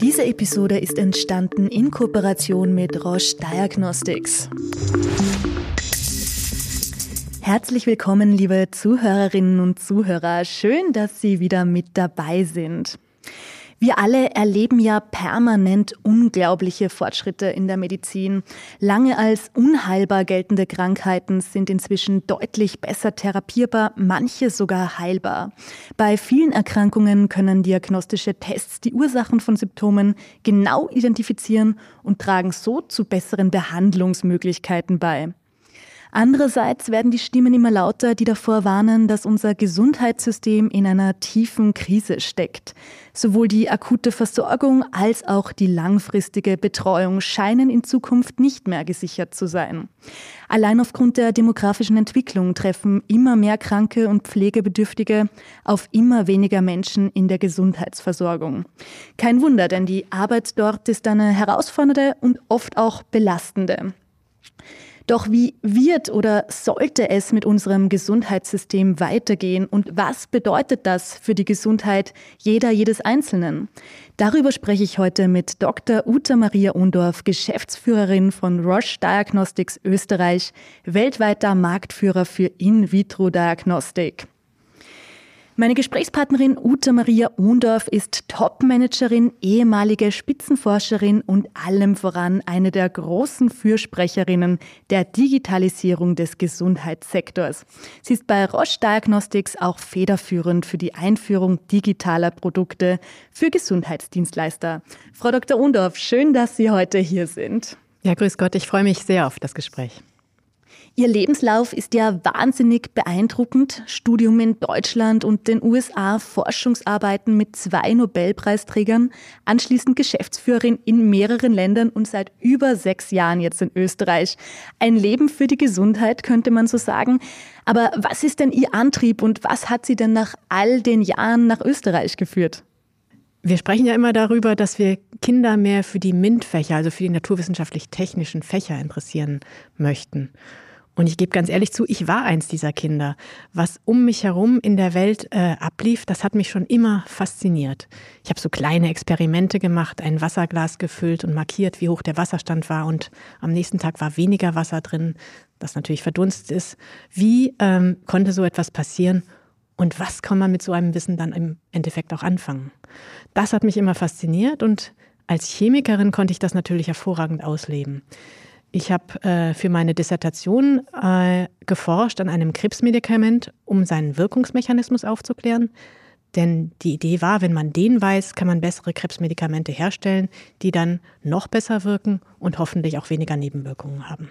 Diese Episode ist entstanden in Kooperation mit Roche Diagnostics. Herzlich willkommen, liebe Zuhörerinnen und Zuhörer. Schön, dass Sie wieder mit dabei sind. Wir alle erleben ja permanent unglaubliche Fortschritte in der Medizin. Lange als unheilbar geltende Krankheiten sind inzwischen deutlich besser therapierbar, manche sogar heilbar. Bei vielen Erkrankungen können diagnostische Tests die Ursachen von Symptomen genau identifizieren und tragen so zu besseren Behandlungsmöglichkeiten bei. Andererseits werden die Stimmen immer lauter, die davor warnen, dass unser Gesundheitssystem in einer tiefen Krise steckt. Sowohl die akute Versorgung als auch die langfristige Betreuung scheinen in Zukunft nicht mehr gesichert zu sein. Allein aufgrund der demografischen Entwicklung treffen immer mehr Kranke und Pflegebedürftige auf immer weniger Menschen in der Gesundheitsversorgung. Kein Wunder, denn die Arbeit dort ist eine herausfordernde und oft auch belastende. Doch wie wird oder sollte es mit unserem Gesundheitssystem weitergehen und was bedeutet das für die Gesundheit jeder, jedes Einzelnen? Darüber spreche ich heute mit Dr. Uta Maria Undorf, Geschäftsführerin von Roche Diagnostics Österreich, weltweiter Marktführer für In-vitro-Diagnostik. Meine Gesprächspartnerin Ute Maria Ohndorf ist Top-Managerin, ehemalige Spitzenforscherin und allem voran eine der großen Fürsprecherinnen der Digitalisierung des Gesundheitssektors. Sie ist bei Roche Diagnostics auch federführend für die Einführung digitaler Produkte für Gesundheitsdienstleister. Frau Dr. Ohndorf, schön, dass Sie heute hier sind. Ja, grüß Gott, ich freue mich sehr auf das Gespräch. Ihr Lebenslauf ist ja wahnsinnig beeindruckend. Studium in Deutschland und den USA, Forschungsarbeiten mit zwei Nobelpreisträgern, anschließend Geschäftsführerin in mehreren Ländern und seit über sechs Jahren jetzt in Österreich. Ein Leben für die Gesundheit, könnte man so sagen. Aber was ist denn Ihr Antrieb und was hat Sie denn nach all den Jahren nach Österreich geführt? Wir sprechen ja immer darüber, dass wir Kinder mehr für die MINT-Fächer, also für die naturwissenschaftlich-technischen Fächer interessieren möchten. Und ich gebe ganz ehrlich zu, ich war eins dieser Kinder. Was um mich herum in der Welt äh, ablief, das hat mich schon immer fasziniert. Ich habe so kleine Experimente gemacht, ein Wasserglas gefüllt und markiert, wie hoch der Wasserstand war. Und am nächsten Tag war weniger Wasser drin, das natürlich verdunstet ist. Wie ähm, konnte so etwas passieren? Und was kann man mit so einem Wissen dann im Endeffekt auch anfangen? Das hat mich immer fasziniert und als Chemikerin konnte ich das natürlich hervorragend ausleben. Ich habe äh, für meine Dissertation äh, geforscht an einem Krebsmedikament, um seinen Wirkungsmechanismus aufzuklären. Denn die Idee war, wenn man den weiß, kann man bessere Krebsmedikamente herstellen, die dann noch besser wirken und hoffentlich auch weniger Nebenwirkungen haben.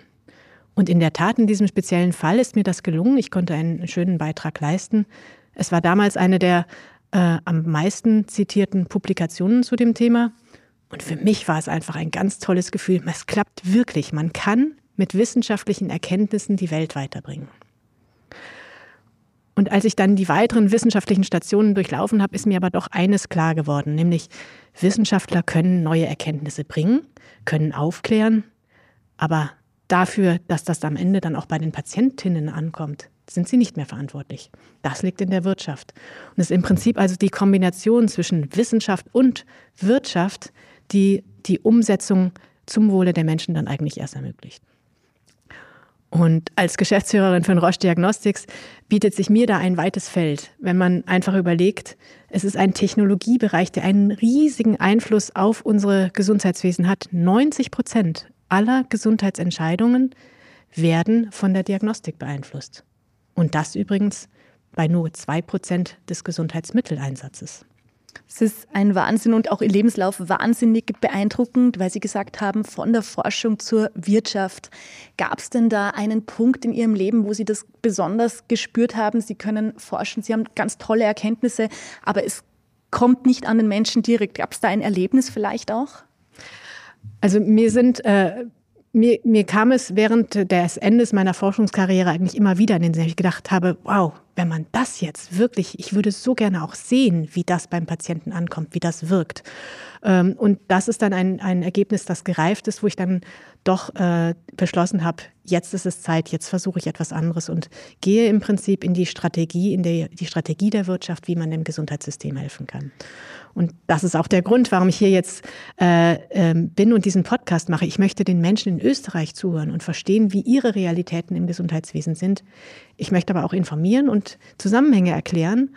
Und in der Tat, in diesem speziellen Fall ist mir das gelungen. Ich konnte einen schönen Beitrag leisten. Es war damals eine der äh, am meisten zitierten Publikationen zu dem Thema. Und für mich war es einfach ein ganz tolles Gefühl. Es klappt wirklich. Man kann mit wissenschaftlichen Erkenntnissen die Welt weiterbringen. Und als ich dann die weiteren wissenschaftlichen Stationen durchlaufen habe, ist mir aber doch eines klar geworden, nämlich Wissenschaftler können neue Erkenntnisse bringen, können aufklären, aber dafür, dass das am Ende dann auch bei den Patientinnen ankommt, sind sie nicht mehr verantwortlich. Das liegt in der Wirtschaft. Und es ist im Prinzip also die Kombination zwischen Wissenschaft und Wirtschaft, die die Umsetzung zum Wohle der Menschen dann eigentlich erst ermöglicht. Und als Geschäftsführerin von Roche Diagnostics bietet sich mir da ein weites Feld, wenn man einfach überlegt, es ist ein Technologiebereich, der einen riesigen Einfluss auf unsere Gesundheitswesen hat. 90 Prozent aller Gesundheitsentscheidungen werden von der Diagnostik beeinflusst. Und das übrigens bei nur zwei Prozent des Gesundheitsmitteleinsatzes. Es ist ein Wahnsinn und auch Ihr Lebenslauf wahnsinnig beeindruckend, weil Sie gesagt haben, von der Forschung zur Wirtschaft. Gab es denn da einen Punkt in Ihrem Leben, wo Sie das besonders gespürt haben? Sie können forschen, Sie haben ganz tolle Erkenntnisse, aber es kommt nicht an den Menschen direkt. Gab es da ein Erlebnis vielleicht auch? Also mir sind äh, mir, mir kam es während des Endes meiner Forschungskarriere eigentlich immer wieder in den Sinn, ich gedacht habe, wow, wenn man das jetzt wirklich, ich würde so gerne auch sehen, wie das beim Patienten ankommt, wie das wirkt. Ähm, und das ist dann ein, ein Ergebnis, das gereift ist, wo ich dann doch äh, beschlossen habe, jetzt ist es Zeit, jetzt versuche ich etwas anderes und gehe im Prinzip in die Strategie, in der, die Strategie der Wirtschaft, wie man dem Gesundheitssystem helfen kann. Und das ist auch der Grund, warum ich hier jetzt äh, äh, bin und diesen Podcast mache. Ich möchte den Menschen in Österreich zuhören und verstehen, wie ihre Realitäten im Gesundheitswesen sind. Ich möchte aber auch informieren und Zusammenhänge erklären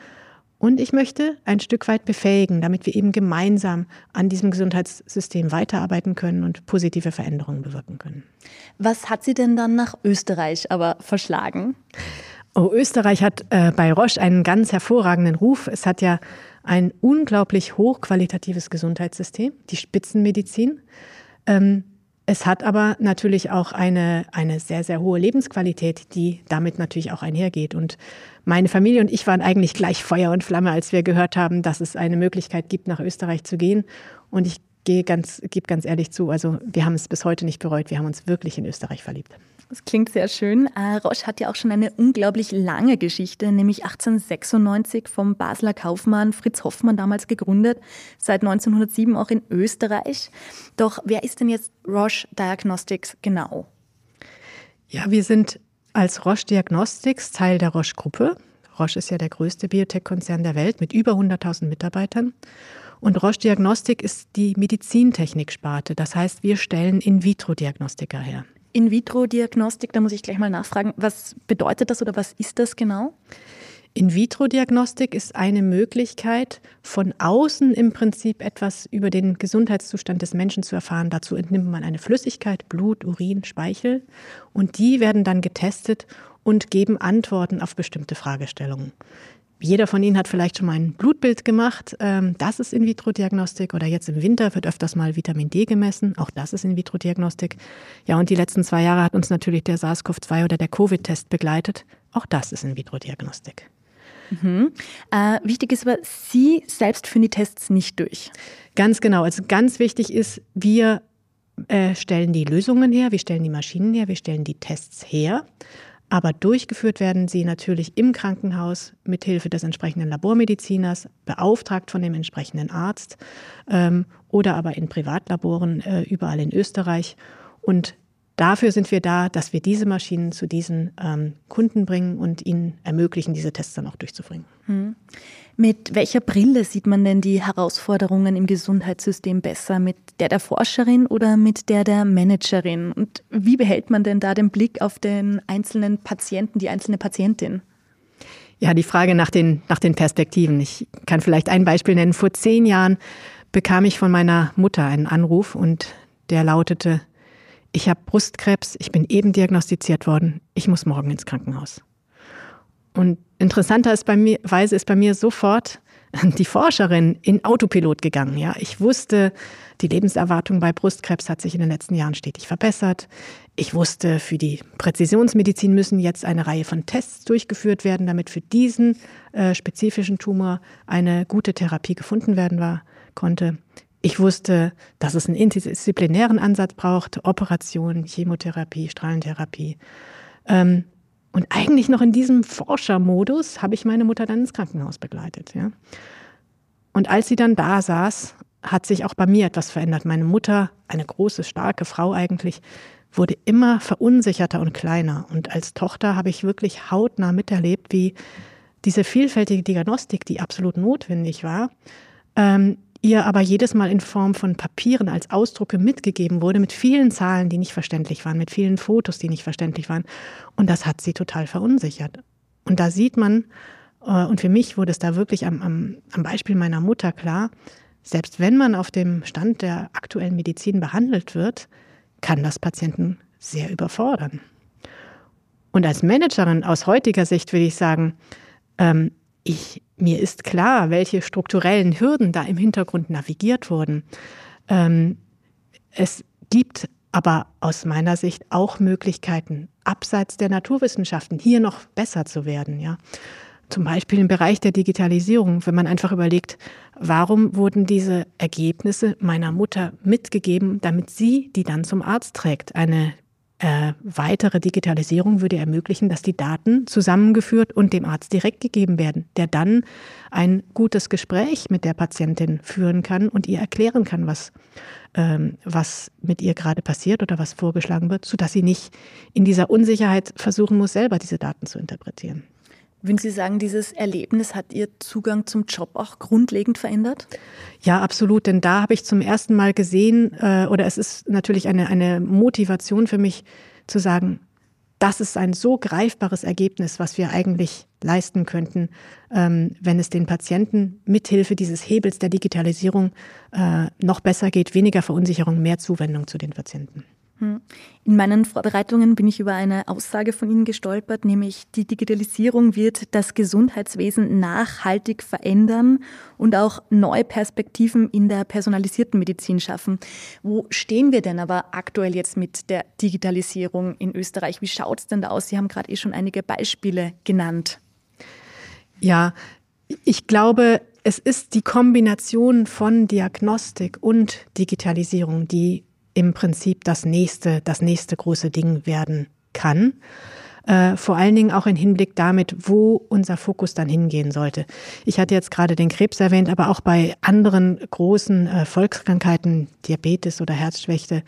und ich möchte ein Stück weit befähigen, damit wir eben gemeinsam an diesem Gesundheitssystem weiterarbeiten können und positive Veränderungen bewirken können. Was hat Sie denn dann nach Österreich aber verschlagen? Oh, Österreich hat äh, bei Roche einen ganz hervorragenden Ruf. Es hat ja ein unglaublich hochqualitatives Gesundheitssystem, die Spitzenmedizin. Ähm, es hat aber natürlich auch eine, eine sehr, sehr hohe Lebensqualität, die damit natürlich auch einhergeht. Und meine Familie und ich waren eigentlich gleich Feuer und Flamme, als wir gehört haben, dass es eine Möglichkeit gibt, nach Österreich zu gehen. Und ich gehe ganz, gebe ganz ehrlich zu, also wir haben es bis heute nicht bereut. Wir haben uns wirklich in Österreich verliebt. Das klingt sehr schön. Äh, Roche hat ja auch schon eine unglaublich lange Geschichte, nämlich 1896 vom Basler Kaufmann Fritz Hoffmann damals gegründet, seit 1907 auch in Österreich. Doch wer ist denn jetzt Roche Diagnostics genau? Ja, wir sind als Roche Diagnostics Teil der Roche-Gruppe. Roche ist ja der größte Biotech-Konzern der Welt mit über 100.000 Mitarbeitern. Und Roche Diagnostik ist die Medizintechnik-Sparte. Das heißt, wir stellen In-vitro-Diagnostika her. In-vitro-Diagnostik, da muss ich gleich mal nachfragen, was bedeutet das oder was ist das genau? In-vitro-Diagnostik ist eine Möglichkeit, von außen im Prinzip etwas über den Gesundheitszustand des Menschen zu erfahren. Dazu entnimmt man eine Flüssigkeit, Blut, Urin, Speichel und die werden dann getestet und geben Antworten auf bestimmte Fragestellungen. Jeder von Ihnen hat vielleicht schon mal ein Blutbild gemacht. Ähm, das ist In-vitro-Diagnostik. Oder jetzt im Winter wird öfters mal Vitamin D gemessen. Auch das ist In-vitro-Diagnostik. Ja, und die letzten zwei Jahre hat uns natürlich der SARS-CoV-2 oder der Covid-Test begleitet. Auch das ist In-vitro-Diagnostik. Mhm. Äh, wichtig ist aber, Sie selbst führen die Tests nicht durch. Ganz genau. Also ganz wichtig ist, wir äh, stellen die Lösungen her, wir stellen die Maschinen her, wir stellen die Tests her. Aber durchgeführt werden sie natürlich im Krankenhaus mit Hilfe des entsprechenden Labormediziners, beauftragt von dem entsprechenden Arzt ähm, oder aber in Privatlaboren äh, überall in Österreich. Und dafür sind wir da, dass wir diese Maschinen zu diesen ähm, Kunden bringen und ihnen ermöglichen, diese Tests dann auch durchzubringen. Hm. Mit welcher Brille sieht man denn die Herausforderungen im Gesundheitssystem besser? Mit der der Forscherin oder mit der der Managerin? Und wie behält man denn da den Blick auf den einzelnen Patienten, die einzelne Patientin? Ja, die Frage nach den, nach den Perspektiven. Ich kann vielleicht ein Beispiel nennen. Vor zehn Jahren bekam ich von meiner Mutter einen Anruf und der lautete, ich habe Brustkrebs, ich bin eben diagnostiziert worden, ich muss morgen ins Krankenhaus. Und interessanter ist bei mir, Weise ist bei mir sofort die Forscherin in Autopilot gegangen. Ja, ich wusste, die Lebenserwartung bei Brustkrebs hat sich in den letzten Jahren stetig verbessert. Ich wusste, für die Präzisionsmedizin müssen jetzt eine Reihe von Tests durchgeführt werden, damit für diesen äh, spezifischen Tumor eine gute Therapie gefunden werden war, konnte. Ich wusste, dass es einen interdisziplinären Ansatz braucht, Operation, Chemotherapie, Strahlentherapie. Ähm, und eigentlich noch in diesem Forschermodus habe ich meine Mutter dann ins Krankenhaus begleitet. Ja. Und als sie dann da saß, hat sich auch bei mir etwas verändert. Meine Mutter, eine große, starke Frau eigentlich, wurde immer verunsicherter und kleiner. Und als Tochter habe ich wirklich hautnah miterlebt, wie diese vielfältige Diagnostik, die absolut notwendig war, ähm, ihr aber jedes Mal in Form von Papieren als Ausdrucke mitgegeben wurde, mit vielen Zahlen, die nicht verständlich waren, mit vielen Fotos, die nicht verständlich waren. Und das hat sie total verunsichert. Und da sieht man, äh, und für mich wurde es da wirklich am, am, am Beispiel meiner Mutter klar, selbst wenn man auf dem Stand der aktuellen Medizin behandelt wird, kann das Patienten sehr überfordern. Und als Managerin aus heutiger Sicht würde ich sagen, ähm, ich, mir ist klar, welche strukturellen Hürden da im Hintergrund navigiert wurden. Ähm, es gibt aber aus meiner Sicht auch Möglichkeiten, abseits der Naturwissenschaften hier noch besser zu werden. Ja? Zum Beispiel im Bereich der Digitalisierung, wenn man einfach überlegt, warum wurden diese Ergebnisse meiner Mutter mitgegeben, damit sie die dann zum Arzt trägt. Eine äh, weitere Digitalisierung würde ermöglichen, dass die Daten zusammengeführt und dem Arzt direkt gegeben werden, der dann ein gutes Gespräch mit der Patientin führen kann und ihr erklären kann, was, ähm, was mit ihr gerade passiert oder was vorgeschlagen wird, sodass sie nicht in dieser Unsicherheit versuchen muss, selber diese Daten zu interpretieren. Würden Sie sagen, dieses Erlebnis hat Ihr Zugang zum Job auch grundlegend verändert? Ja, absolut. Denn da habe ich zum ersten Mal gesehen, äh, oder es ist natürlich eine, eine Motivation für mich zu sagen, das ist ein so greifbares Ergebnis, was wir eigentlich leisten könnten, ähm, wenn es den Patienten mithilfe dieses Hebels der Digitalisierung äh, noch besser geht, weniger Verunsicherung, mehr Zuwendung zu den Patienten. Hm. In meinen Vorbereitungen bin ich über eine Aussage von Ihnen gestolpert, nämlich die Digitalisierung wird das Gesundheitswesen nachhaltig verändern und auch neue Perspektiven in der personalisierten Medizin schaffen. Wo stehen wir denn aber aktuell jetzt mit der Digitalisierung in Österreich? Wie schaut es denn da aus? Sie haben gerade eh schon einige Beispiele genannt. Ja, ich glaube, es ist die Kombination von Diagnostik und Digitalisierung, die im Prinzip das nächste, das nächste große Ding werden kann. Äh, vor allen Dingen auch im Hinblick damit, wo unser Fokus dann hingehen sollte. Ich hatte jetzt gerade den Krebs erwähnt, aber auch bei anderen großen äh, Volkskrankheiten, Diabetes oder Herzschwäche,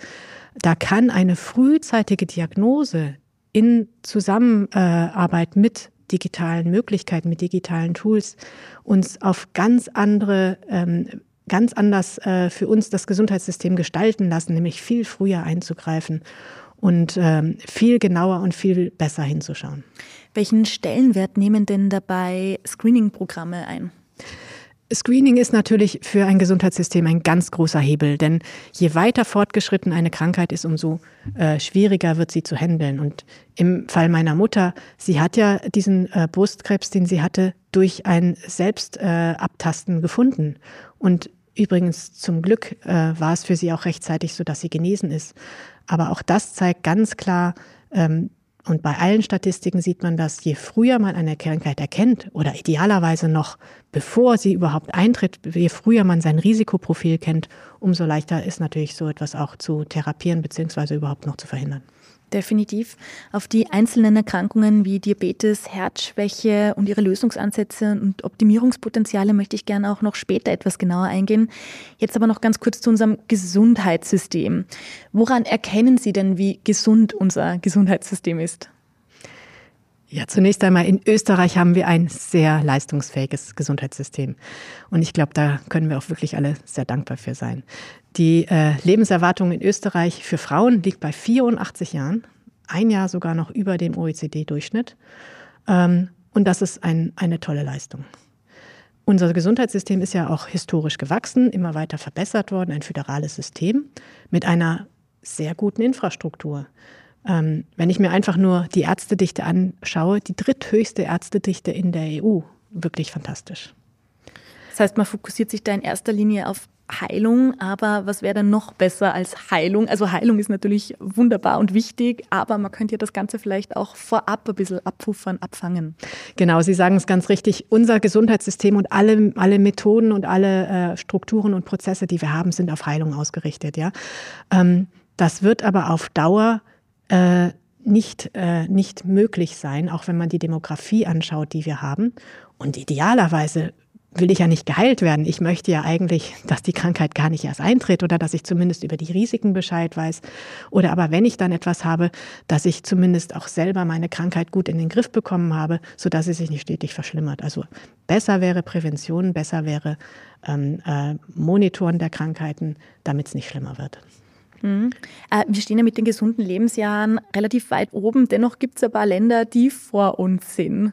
da kann eine frühzeitige Diagnose in Zusammenarbeit mit digitalen Möglichkeiten, mit digitalen Tools uns auf ganz andere ähm, ganz anders äh, für uns das Gesundheitssystem gestalten lassen, nämlich viel früher einzugreifen und ähm, viel genauer und viel besser hinzuschauen. Welchen Stellenwert nehmen denn dabei Screening-Programme ein? Screening ist natürlich für ein Gesundheitssystem ein ganz großer Hebel, denn je weiter fortgeschritten eine Krankheit ist, umso äh, schwieriger wird sie zu handeln. Und im Fall meiner Mutter, sie hat ja diesen äh, Brustkrebs, den sie hatte, durch ein Selbstabtasten äh, gefunden. Und übrigens zum Glück äh, war es für sie auch rechtzeitig so, dass sie genesen ist. Aber auch das zeigt ganz klar, ähm, und bei allen Statistiken sieht man dass je früher man eine Krankheit erkennt oder idealerweise noch bevor sie überhaupt eintritt, je früher man sein Risikoprofil kennt, umso leichter ist natürlich so etwas auch zu therapieren bzw. überhaupt noch zu verhindern definitiv. Auf die einzelnen Erkrankungen wie Diabetes, Herzschwäche und ihre Lösungsansätze und Optimierungspotenziale möchte ich gerne auch noch später etwas genauer eingehen. Jetzt aber noch ganz kurz zu unserem Gesundheitssystem. Woran erkennen Sie denn, wie gesund unser Gesundheitssystem ist? Ja, zunächst einmal in Österreich haben wir ein sehr leistungsfähiges Gesundheitssystem. Und ich glaube, da können wir auch wirklich alle sehr dankbar für sein. Die äh, Lebenserwartung in Österreich für Frauen liegt bei 84 Jahren, ein Jahr sogar noch über dem OECD-Durchschnitt. Ähm, und das ist ein, eine tolle Leistung. Unser Gesundheitssystem ist ja auch historisch gewachsen, immer weiter verbessert worden, ein föderales System mit einer sehr guten Infrastruktur. Ähm, wenn ich mir einfach nur die Ärztedichte anschaue, die dritthöchste Ärztedichte in der EU, wirklich fantastisch. Das heißt, man fokussiert sich da in erster Linie auf Heilung, aber was wäre denn noch besser als Heilung? Also Heilung ist natürlich wunderbar und wichtig, aber man könnte ja das Ganze vielleicht auch vorab ein bisschen abpuffern, abfangen. Genau, Sie sagen es ganz richtig. Unser Gesundheitssystem und alle, alle Methoden und alle äh, Strukturen und Prozesse, die wir haben, sind auf Heilung ausgerichtet. Ja? Ähm, das wird aber auf Dauer äh, nicht, äh, nicht möglich sein, auch wenn man die Demografie anschaut, die wir haben. Und idealerweise will ich ja nicht geheilt werden. Ich möchte ja eigentlich, dass die Krankheit gar nicht erst eintritt oder dass ich zumindest über die Risiken Bescheid weiß. Oder aber wenn ich dann etwas habe, dass ich zumindest auch selber meine Krankheit gut in den Griff bekommen habe, sodass sie sich nicht stetig verschlimmert. Also besser wäre Prävention, besser wäre ähm, äh, Monitoren der Krankheiten, damit es nicht schlimmer wird. Mhm. Äh, wir stehen ja mit den gesunden Lebensjahren relativ weit oben. Dennoch gibt es ein paar Länder, die vor uns sind.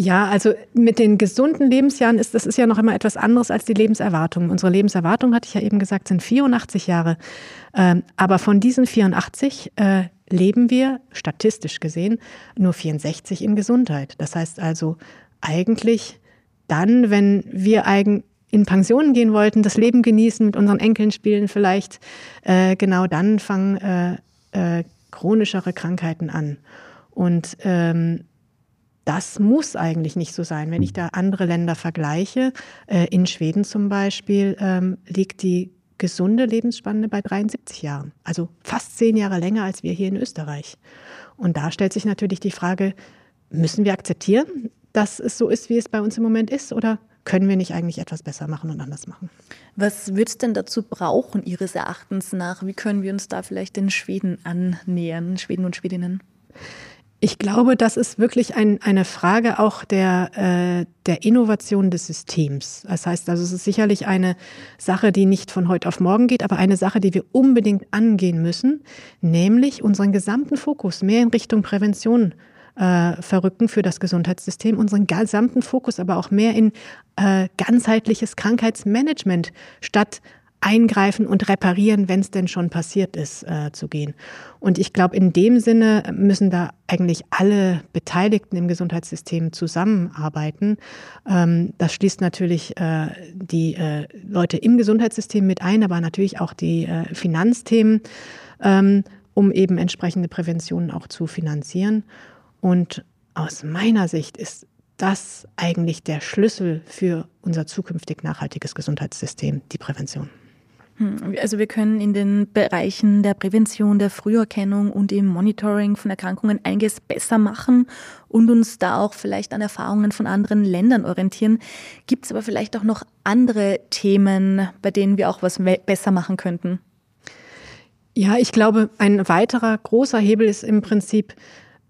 Ja, also mit den gesunden Lebensjahren ist das ist ja noch immer etwas anderes als die Lebenserwartung. Unsere Lebenserwartung, hatte ich ja eben gesagt, sind 84 Jahre. Ähm, aber von diesen 84 äh, leben wir statistisch gesehen nur 64 in Gesundheit. Das heißt also eigentlich dann, wenn wir eigen, in Pensionen gehen wollten, das Leben genießen, mit unseren Enkeln spielen vielleicht, äh, genau dann fangen äh, äh, chronischere Krankheiten an. Und ähm, das muss eigentlich nicht so sein. Wenn ich da andere Länder vergleiche, äh, in Schweden zum Beispiel, ähm, liegt die gesunde Lebensspanne bei 73 Jahren. Also fast zehn Jahre länger als wir hier in Österreich. Und da stellt sich natürlich die Frage, müssen wir akzeptieren, dass es so ist, wie es bei uns im Moment ist? Oder können wir nicht eigentlich etwas besser machen und anders machen? Was wird es denn dazu brauchen, Ihres Erachtens nach? Wie können wir uns da vielleicht den Schweden annähern, Schweden und Schwedinnen? Ich glaube, das ist wirklich ein, eine Frage auch der, äh, der Innovation des Systems. Das heißt also, es ist sicherlich eine Sache, die nicht von heute auf morgen geht, aber eine Sache, die wir unbedingt angehen müssen, nämlich unseren gesamten Fokus mehr in Richtung Prävention äh, verrücken für das Gesundheitssystem, unseren gesamten Fokus aber auch mehr in äh, ganzheitliches Krankheitsmanagement statt eingreifen und reparieren, wenn es denn schon passiert ist, äh, zu gehen. Und ich glaube, in dem Sinne müssen da eigentlich alle Beteiligten im Gesundheitssystem zusammenarbeiten. Ähm, das schließt natürlich äh, die äh, Leute im Gesundheitssystem mit ein, aber natürlich auch die äh, Finanzthemen, ähm, um eben entsprechende Präventionen auch zu finanzieren. Und aus meiner Sicht ist das eigentlich der Schlüssel für unser zukünftig nachhaltiges Gesundheitssystem, die Prävention. Hm, also wir können in den Bereichen der Prävention, der Früherkennung und im Monitoring von Erkrankungen einiges besser machen und uns da auch vielleicht an Erfahrungen von anderen Ländern orientieren. Gibt es aber vielleicht auch noch andere Themen, bei denen wir auch was besser machen könnten? Ja, ich glaube, ein weiterer großer Hebel ist im Prinzip,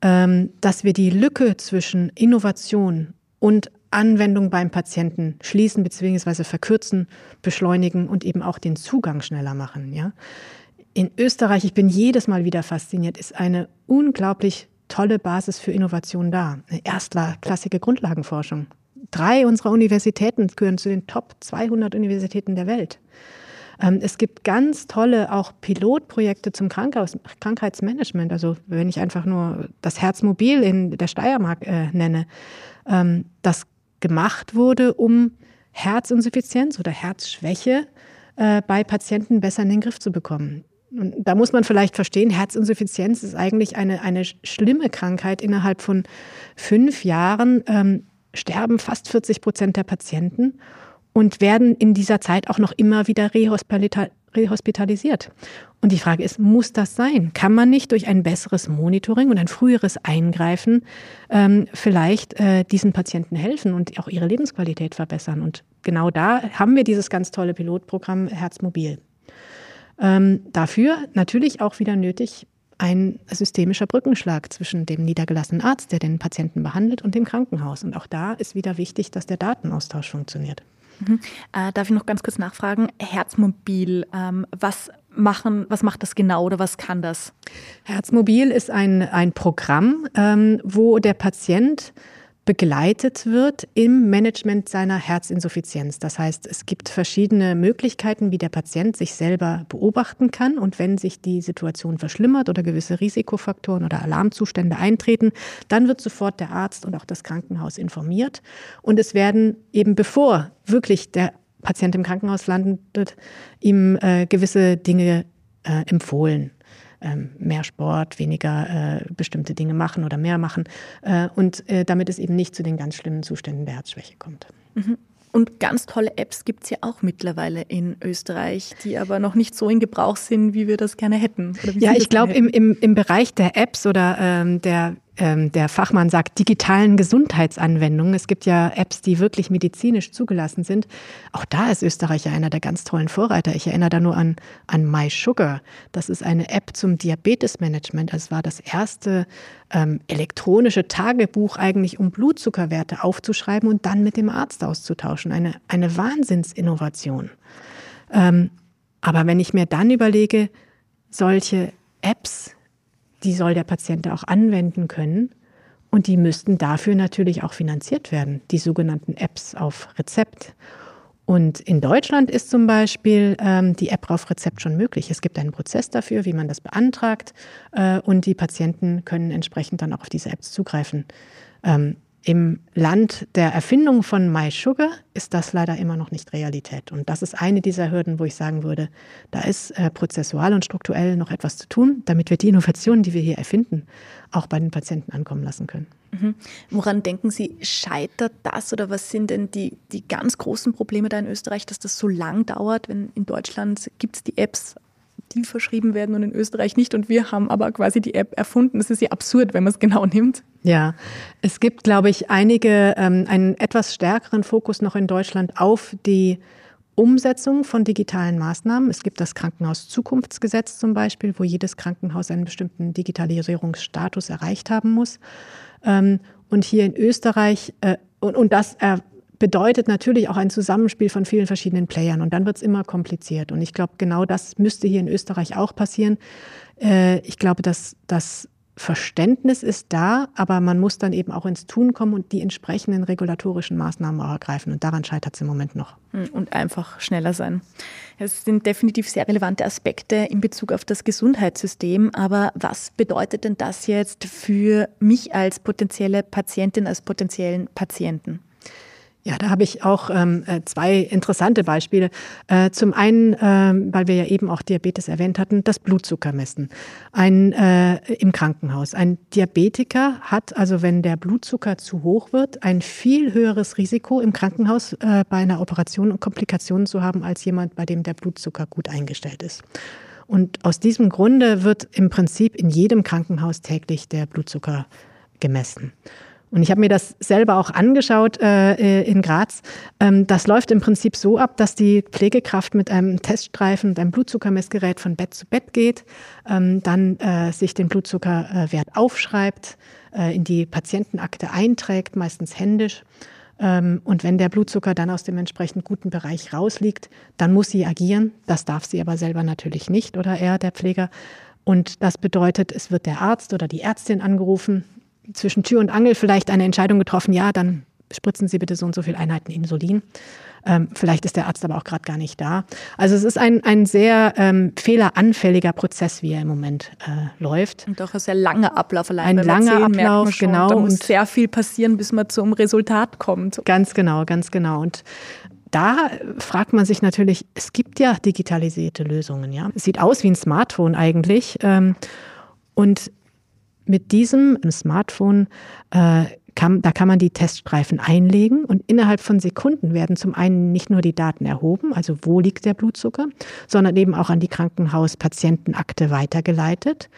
dass wir die Lücke zwischen Innovation und Anwendung beim Patienten schließen bzw. verkürzen, beschleunigen und eben auch den Zugang schneller machen. Ja? In Österreich, ich bin jedes Mal wieder fasziniert, ist eine unglaublich tolle Basis für Innovation da. Eine erstklassige Grundlagenforschung. Drei unserer Universitäten gehören zu den Top 200 Universitäten der Welt. Ähm, es gibt ganz tolle auch Pilotprojekte zum Krankheits Krankheitsmanagement. Also wenn ich einfach nur das Herzmobil in der Steiermark äh, nenne, ähm, das gemacht wurde, um Herzinsuffizienz oder Herzschwäche äh, bei Patienten besser in den Griff zu bekommen. Und da muss man vielleicht verstehen, Herzinsuffizienz ist eigentlich eine, eine schlimme Krankheit. Innerhalb von fünf Jahren ähm, sterben fast 40 Prozent der Patienten und werden in dieser Zeit auch noch immer wieder rehospitalisiert. Und die Frage ist, muss das sein? Kann man nicht durch ein besseres Monitoring und ein früheres Eingreifen ähm, vielleicht äh, diesen Patienten helfen und auch ihre Lebensqualität verbessern? Und genau da haben wir dieses ganz tolle Pilotprogramm Herzmobil. Ähm, dafür natürlich auch wieder nötig ein systemischer Brückenschlag zwischen dem niedergelassenen Arzt, der den Patienten behandelt, und dem Krankenhaus. Und auch da ist wieder wichtig, dass der Datenaustausch funktioniert. Mhm. Äh, darf ich noch ganz kurz nachfragen? Herzmobil, ähm, was, machen, was macht das genau oder was kann das? Herzmobil ist ein, ein Programm, ähm, wo der Patient begleitet wird im Management seiner Herzinsuffizienz. Das heißt, es gibt verschiedene Möglichkeiten, wie der Patient sich selber beobachten kann. Und wenn sich die Situation verschlimmert oder gewisse Risikofaktoren oder Alarmzustände eintreten, dann wird sofort der Arzt und auch das Krankenhaus informiert. Und es werden eben bevor wirklich der Patient im Krankenhaus landet, ihm äh, gewisse Dinge äh, empfohlen ähm, mehr Sport, weniger äh, bestimmte Dinge machen oder mehr machen äh, und äh, damit es eben nicht zu den ganz schlimmen Zuständen der Herzschwäche kommt. Mhm. Und ganz tolle Apps gibt es ja auch mittlerweile in Österreich, die aber noch nicht so in Gebrauch sind, wie wir das gerne hätten. ja, ich glaube, im, im, im Bereich der Apps oder ähm, der ähm, der Fachmann sagt, digitalen Gesundheitsanwendungen. Es gibt ja Apps, die wirklich medizinisch zugelassen sind. Auch da ist Österreich ja einer der ganz tollen Vorreiter. Ich erinnere da nur an, an MySugar. Das ist eine App zum Diabetesmanagement. Das war das erste ähm, elektronische Tagebuch eigentlich, um Blutzuckerwerte aufzuschreiben und dann mit dem Arzt auszutauschen. Eine, eine Wahnsinnsinnovation. Ähm, aber wenn ich mir dann überlege, solche Apps die soll der Patient auch anwenden können. Und die müssten dafür natürlich auch finanziert werden, die sogenannten Apps auf Rezept. Und in Deutschland ist zum Beispiel ähm, die App auf Rezept schon möglich. Es gibt einen Prozess dafür, wie man das beantragt. Äh, und die Patienten können entsprechend dann auch auf diese Apps zugreifen. Ähm, Im Land der Erfindung von MySugar ist das leider immer noch nicht Realität. Und das ist eine dieser Hürden, wo ich sagen würde, da ist äh, prozessual und strukturell noch etwas zu tun, damit wir die Innovationen, die wir hier erfinden, auch bei den Patienten ankommen lassen können. Mhm. Woran denken Sie, scheitert das oder was sind denn die, die ganz großen Probleme da in Österreich, dass das so lang dauert? Wenn in Deutschland gibt es die Apps, die verschrieben werden und in Österreich nicht. Und wir haben aber quasi die App erfunden. Das ist ja absurd, wenn man es genau nimmt. Ja, es gibt, glaube ich, einige, ähm, einen etwas stärkeren Fokus noch in Deutschland auf die Umsetzung von digitalen Maßnahmen. Es gibt das Krankenhaus-Zukunftsgesetz zum Beispiel, wo jedes Krankenhaus einen bestimmten Digitalisierungsstatus erreicht haben muss. Ähm, und hier in Österreich, äh, und, und das bedeutet natürlich auch ein Zusammenspiel von vielen verschiedenen Playern und dann wird es immer kompliziert. Und ich glaube, genau das müsste hier in Österreich auch passieren. Äh, ich glaube, dass das Verständnis ist da, aber man muss dann eben auch ins Tun kommen und die entsprechenden regulatorischen Maßnahmen auch ergreifen. Und daran scheitert es im Moment noch. Hm, und einfach schneller sein. Es sind definitiv sehr relevante Aspekte in Bezug auf das Gesundheitssystem. Aber was bedeutet denn das jetzt für mich als potenzielle Patientin, als potenziellen Patienten? Ja, da habe ich auch ähm, äh, zwei interessante Beispiele. Äh, zum einen, äh, weil wir ja eben auch Diabetes erwähnt hatten, das Blutzuckermessen ein, äh, im Krankenhaus. Ein Diabetiker hat also, wenn der Blutzucker zu hoch wird, ein viel höheres Risiko im Krankenhaus äh, bei einer Operation und Komplikationen zu haben, als jemand, bei dem der Blutzucker gut eingestellt ist. Und aus diesem Grunde wird im Prinzip in jedem Krankenhaus täglich der Blutzucker gemessen. Und ich habe mir das selber auch angeschaut äh, äh, in Graz. Ähm, das läuft im Prinzip so ab, dass die Pflegekraft mit einem Teststreifen und einem Blutzuckermessgerät von Bett zu Bett geht, ähm, dann äh, sich den Blutzuckerwert aufschreibt, äh, in die Patientenakte einträgt, meistens händisch. Ähm, und wenn der Blutzucker dann aus dem entsprechend guten Bereich rausliegt, dann muss sie agieren. Das darf sie aber selber natürlich nicht oder er, der Pfleger. Und das bedeutet, es wird der Arzt oder die Ärztin angerufen, zwischen Tür und Angel vielleicht eine Entscheidung getroffen, ja, dann spritzen Sie bitte so und so viele Einheiten Insulin. Ähm, vielleicht ist der Arzt aber auch gerade gar nicht da. Also es ist ein, ein sehr ähm, fehleranfälliger Prozess, wie er im Moment äh, läuft. Und auch ein sehr langer Ablauf allein. Ein langer erzählen, Ablauf, schon, genau. Da muss und sehr viel passieren, bis man zum Resultat kommt. Ganz genau, ganz genau. Und da fragt man sich natürlich, es gibt ja digitalisierte Lösungen, ja. Es sieht aus wie ein Smartphone eigentlich. Ähm, und mit diesem Smartphone äh, kann, da kann man die Teststreifen einlegen und innerhalb von Sekunden werden zum einen nicht nur die Daten erhoben, also wo liegt der Blutzucker, sondern eben auch an die Krankenhauspatientenakte weitergeleitet.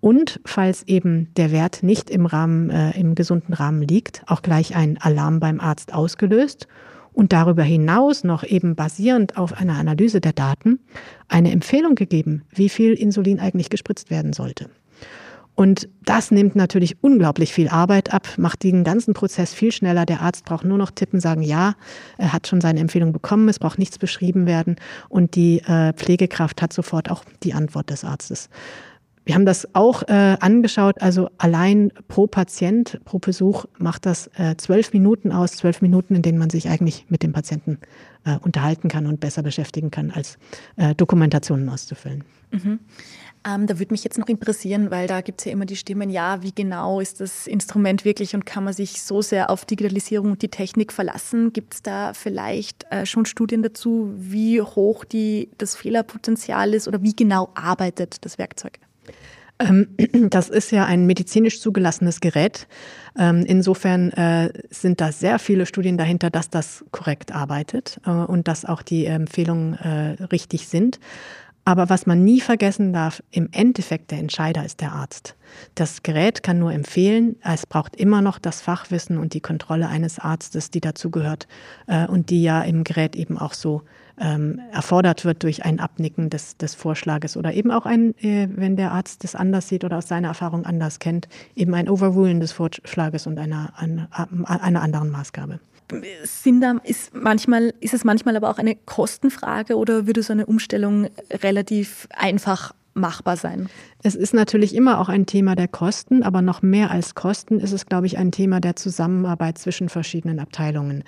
Und falls eben der Wert nicht im Rahmen, äh, im gesunden Rahmen liegt, auch gleich ein Alarm beim Arzt ausgelöst und darüber hinaus noch eben basierend auf einer Analyse der Daten eine Empfehlung gegeben, wie viel Insulin eigentlich gespritzt werden sollte. Und das nimmt natürlich unglaublich viel Arbeit ab, macht den ganzen Prozess viel schneller. Der Arzt braucht nur noch tippen, sagen, ja, er hat schon seine Empfehlung bekommen, es braucht nichts beschrieben werden. Und die äh, Pflegekraft hat sofort auch die Antwort des Arztes. Wir haben das auch äh, angeschaut, also allein pro Patient, pro Besuch macht das äh, zwölf Minuten aus, zwölf Minuten, in denen man sich eigentlich mit dem Patienten äh, unterhalten kann und besser beschäftigen kann, als äh, Dokumentationen auszufüllen. Mhm. Ähm, da würde mich jetzt noch interessieren, weil da gibt es ja immer die Stimmen, ja, wie genau ist das Instrument wirklich und kann man sich so sehr auf Digitalisierung und die Technik verlassen? Gibt es da vielleicht äh, schon Studien dazu, wie hoch die, das Fehlerpotenzial ist oder wie genau arbeitet das Werkzeug? Ähm, das ist ja ein medizinisch zugelassenes Gerät. Ähm, insofern äh, sind da sehr viele Studien dahinter, dass das korrekt arbeitet äh, und dass auch die Empfehlungen äh, richtig sind. Aber was man nie vergessen darf, im Endeffekt der Entscheider ist der Arzt. Das Gerät kann nur empfehlen, es braucht immer noch das Fachwissen und die Kontrolle eines Arztes, die dazugehört und die ja im Gerät eben auch so ähm, erfordert wird durch ein Abnicken des, des Vorschlages oder eben auch ein, äh, wenn der Arzt das anders sieht oder aus seiner Erfahrung anders kennt, eben ein Overrulen des Vorschlages und einer, einer, einer anderen Maßgabe. Sind da, ist, manchmal, ist es manchmal aber auch eine Kostenfrage oder würde so eine Umstellung relativ einfach machbar sein? Es ist natürlich immer auch ein Thema der Kosten, aber noch mehr als Kosten ist es, glaube ich, ein Thema der Zusammenarbeit zwischen verschiedenen Abteilungen.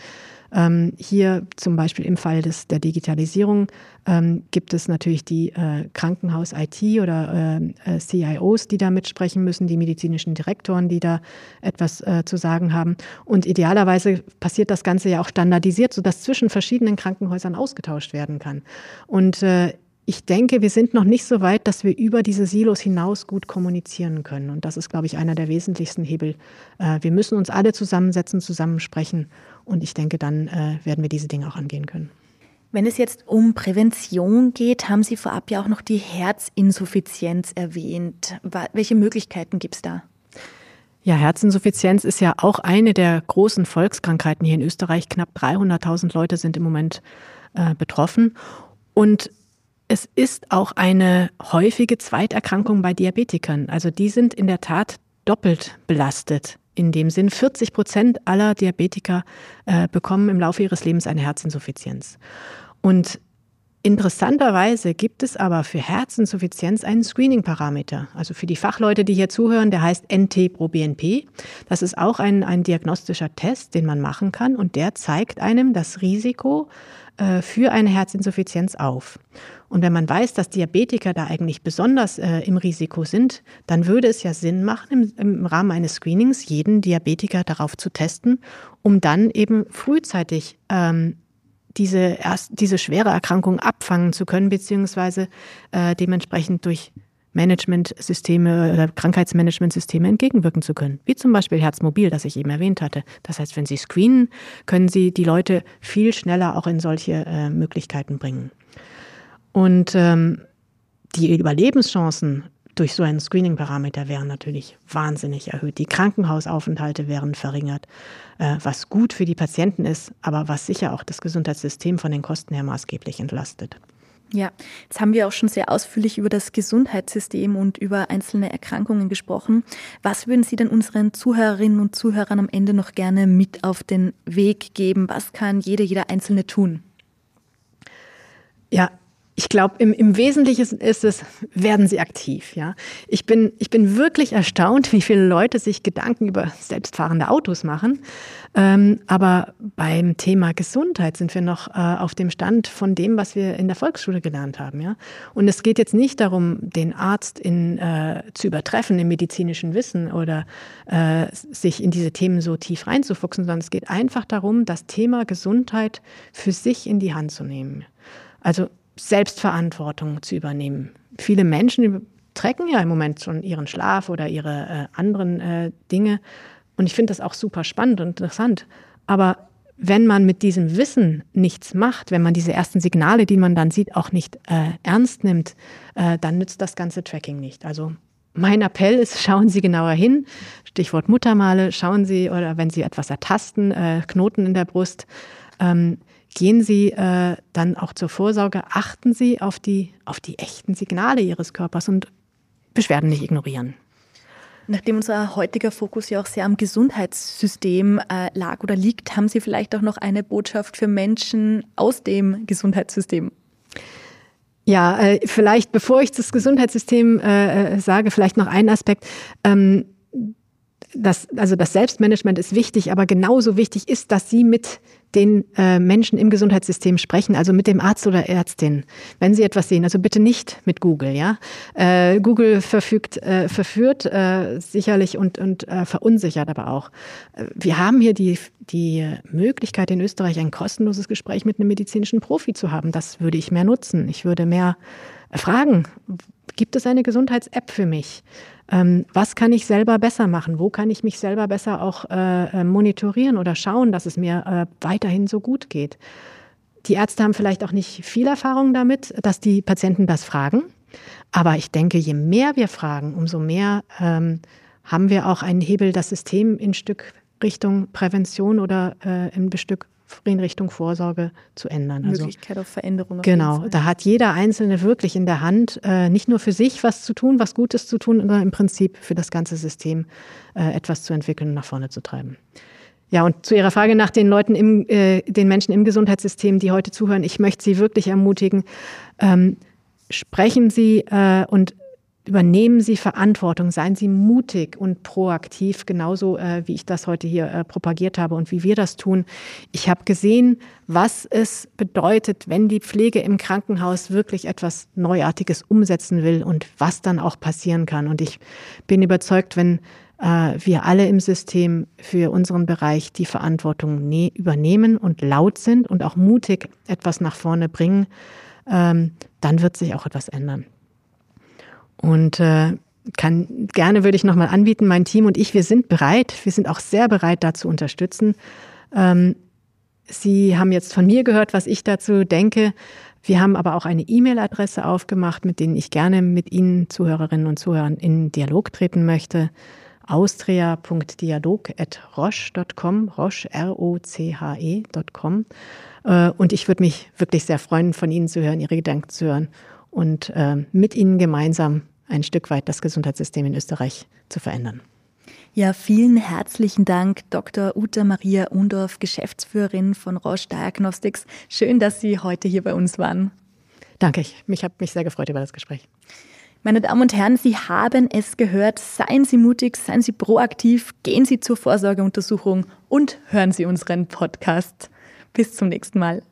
Ähm, hier zum Beispiel im Fall des, der Digitalisierung ähm, gibt es natürlich die äh, Krankenhaus-IT oder äh, äh CIOs, die da mitsprechen müssen, die medizinischen Direktoren, die da etwas äh, zu sagen haben. Und idealerweise passiert das Ganze ja auch standardisiert, sodass zwischen verschiedenen Krankenhäusern ausgetauscht werden kann. Und äh, ich denke, wir sind noch nicht so weit, dass wir über diese Silos hinaus gut kommunizieren können. Und das ist, glaube ich, einer der wesentlichsten Hebel. Äh, wir müssen uns alle zusammensetzen, zusammensprechen. Und ich denke, dann äh, werden wir diese Dinge auch angehen können. Wenn es jetzt um Prävention geht, haben Sie vorab ja auch noch die Herzinsuffizienz erwähnt. Welche Möglichkeiten gibt es da? Ja, Herzinsuffizienz ist ja auch eine der großen Volkskrankheiten hier in Österreich. Knapp 300.000 Leute sind im Moment äh, betroffen. Und es ist auch eine häufige Zweiterkrankung bei Diabetikern. Also die sind in der Tat doppelt belastet. In dem Sinn, 40 Prozent aller Diabetiker äh, bekommen im Laufe ihres Lebens eine Herzinsuffizienz. Und interessanterweise gibt es aber für Herzinsuffizienz einen Screening-Parameter. Also für die Fachleute, die hier zuhören, der heißt NT-proBNP. Das ist auch ein, ein diagnostischer Test, den man machen kann und der zeigt einem das Risiko äh, für eine Herzinsuffizienz auf. Und wenn man weiß, dass Diabetiker da eigentlich besonders äh, im Risiko sind, dann würde es ja Sinn machen, im, im, Rahmen eines Screenings jeden Diabetiker darauf zu testen, um dann eben frühzeitig ähm, diese, erst, diese schwere Erkrankung abfangen zu können, beziehungsweise äh, dementsprechend durch Managementsysteme oder Krankheitsmanagementsysteme entgegenwirken zu können. Wie zum Beispiel Herzmobil, das ich eben erwähnt hatte. Das heißt, wenn Sie screenen, können Sie die Leute viel schneller auch in solche äh, Möglichkeiten bringen. Und ähm, die Überlebenschancen durch so einen Screening-Parameter wären natürlich wahnsinnig erhöht. Die Krankenhausaufenthalte wären verringert, äh, was gut für die Patienten ist, aber was sicher auch das Gesundheitssystem von den Kosten her maßgeblich entlastet. Ja, jetzt haben wir auch schon sehr ausführlich über das Gesundheitssystem und über einzelne Erkrankungen gesprochen. Was würden Sie denn unseren Zuhörerinnen und Zuhörern am Ende noch gerne mit auf den Weg geben? Was kann jeder, jeder Einzelne tun? Ja, ich glaube, im, im Wesentlichen ist es, werden sie aktiv. Ja? Ich, bin, ich bin wirklich erstaunt, wie viele Leute sich Gedanken über selbstfahrende Autos machen. Ähm, aber beim Thema Gesundheit sind wir noch äh, auf dem Stand von dem, was wir in der Volksschule gelernt haben. Ja? Und es geht jetzt nicht darum, den Arzt in, äh, zu übertreffen im medizinischen Wissen oder äh, sich in diese Themen so tief reinzufuchsen, sondern es geht einfach darum, das Thema Gesundheit für sich in die Hand zu nehmen. Also Selbstverantwortung zu übernehmen. Viele Menschen trecken ja im Moment schon ihren Schlaf oder ihre äh, anderen äh, Dinge. Und ich finde das auch super spannend und interessant. Aber wenn man mit diesem Wissen nichts macht, wenn man diese ersten Signale, die man dann sieht, auch nicht äh, ernst nimmt, äh, dann nützt das ganze Tracking nicht. Also mein Appell ist, schauen Sie genauer hin. Stichwort Muttermale, schauen Sie oder wenn Sie etwas ertasten, äh, Knoten in der Brust. Ähm, Gehen Sie äh, dann auch zur Vorsorge, achten Sie auf die, auf die echten Signale Ihres Körpers und Beschwerden nicht ignorieren. Nachdem unser heutiger Fokus ja auch sehr am Gesundheitssystem äh, lag oder liegt, haben Sie vielleicht auch noch eine Botschaft für Menschen aus dem Gesundheitssystem? Ja, äh, vielleicht bevor ich das Gesundheitssystem äh, äh sage, vielleicht noch ein Aspekt. Ähm, das, also das Selbstmanagement ist wichtig, aber genauso wichtig ist, dass Sie mit den äh, Menschen im Gesundheitssystem sprechen, also mit dem Arzt oder Ärztin, wenn sie etwas sehen. Also bitte nicht mit Google, ja. Äh, Google verfügt, äh, verführt äh, sicherlich und, und äh, verunsichert aber auch. Äh, wir haben hier die, die Möglichkeit in Österreich ein kostenloses Gespräch mit einem medizinischen Profi zu haben. Das würde ich mehr nutzen. Ich würde mehr fragen, gibt es eine Gesundheits-App für mich? Ähm, was kann ich selber besser machen? Wo kann ich mich selber besser auch äh, äh, monitorieren oder schauen, dass es mir äh, weiterhin so gut geht? Die Ärzte haben vielleicht auch nicht viel Erfahrung damit, dass die Patienten das fragen. Aber ich denke, je mehr wir fragen, umso mehr ähm, haben wir auch einen Hebel, das System in Stück Richtung Prävention oder äh, in Stück in Richtung Vorsorge zu ändern. Also Möglichkeit auf Veränderung. Auf genau, da hat jeder Einzelne wirklich in der Hand, äh, nicht nur für sich was zu tun, was Gutes zu tun, sondern im Prinzip für das ganze System äh, etwas zu entwickeln und nach vorne zu treiben. Ja, und zu Ihrer Frage nach den Leuten, im, äh, den Menschen im Gesundheitssystem, die heute zuhören, ich möchte Sie wirklich ermutigen, ähm, sprechen Sie äh, und Übernehmen Sie Verantwortung, seien Sie mutig und proaktiv, genauso äh, wie ich das heute hier äh, propagiert habe und wie wir das tun. Ich habe gesehen, was es bedeutet, wenn die Pflege im Krankenhaus wirklich etwas Neuartiges umsetzen will und was dann auch passieren kann. Und ich bin überzeugt, wenn äh, wir alle im System für unseren Bereich die Verantwortung ne übernehmen und laut sind und auch mutig etwas nach vorne bringen, ähm, dann wird sich auch etwas ändern. Und äh, kann gerne würde ich nochmal anbieten, mein Team und ich, wir sind bereit, wir sind auch sehr bereit, da zu unterstützen. Ähm, Sie haben jetzt von mir gehört, was ich dazu denke. Wir haben aber auch eine E-Mail-Adresse aufgemacht, mit denen ich gerne mit Ihnen, Zuhörerinnen und Zuhörern, in Dialog treten möchte. austria.dialog.roche.com, roche, R-O-C-H-E.com. Äh, und ich würde mich wirklich sehr freuen, von Ihnen zu hören, Ihre Gedanken zu hören und äh, mit Ihnen gemeinsam ein Stück weit das Gesundheitssystem in Österreich zu verändern. Ja, vielen herzlichen Dank, Dr. Uta Maria Undorf, Geschäftsführerin von Roche Diagnostics. Schön, dass Sie heute hier bei uns waren. Danke, ich habe mich sehr gefreut über das Gespräch. Meine Damen und Herren, Sie haben es gehört. Seien Sie mutig, seien Sie proaktiv, gehen Sie zur Vorsorgeuntersuchung und hören Sie unseren Podcast. Bis zum nächsten Mal.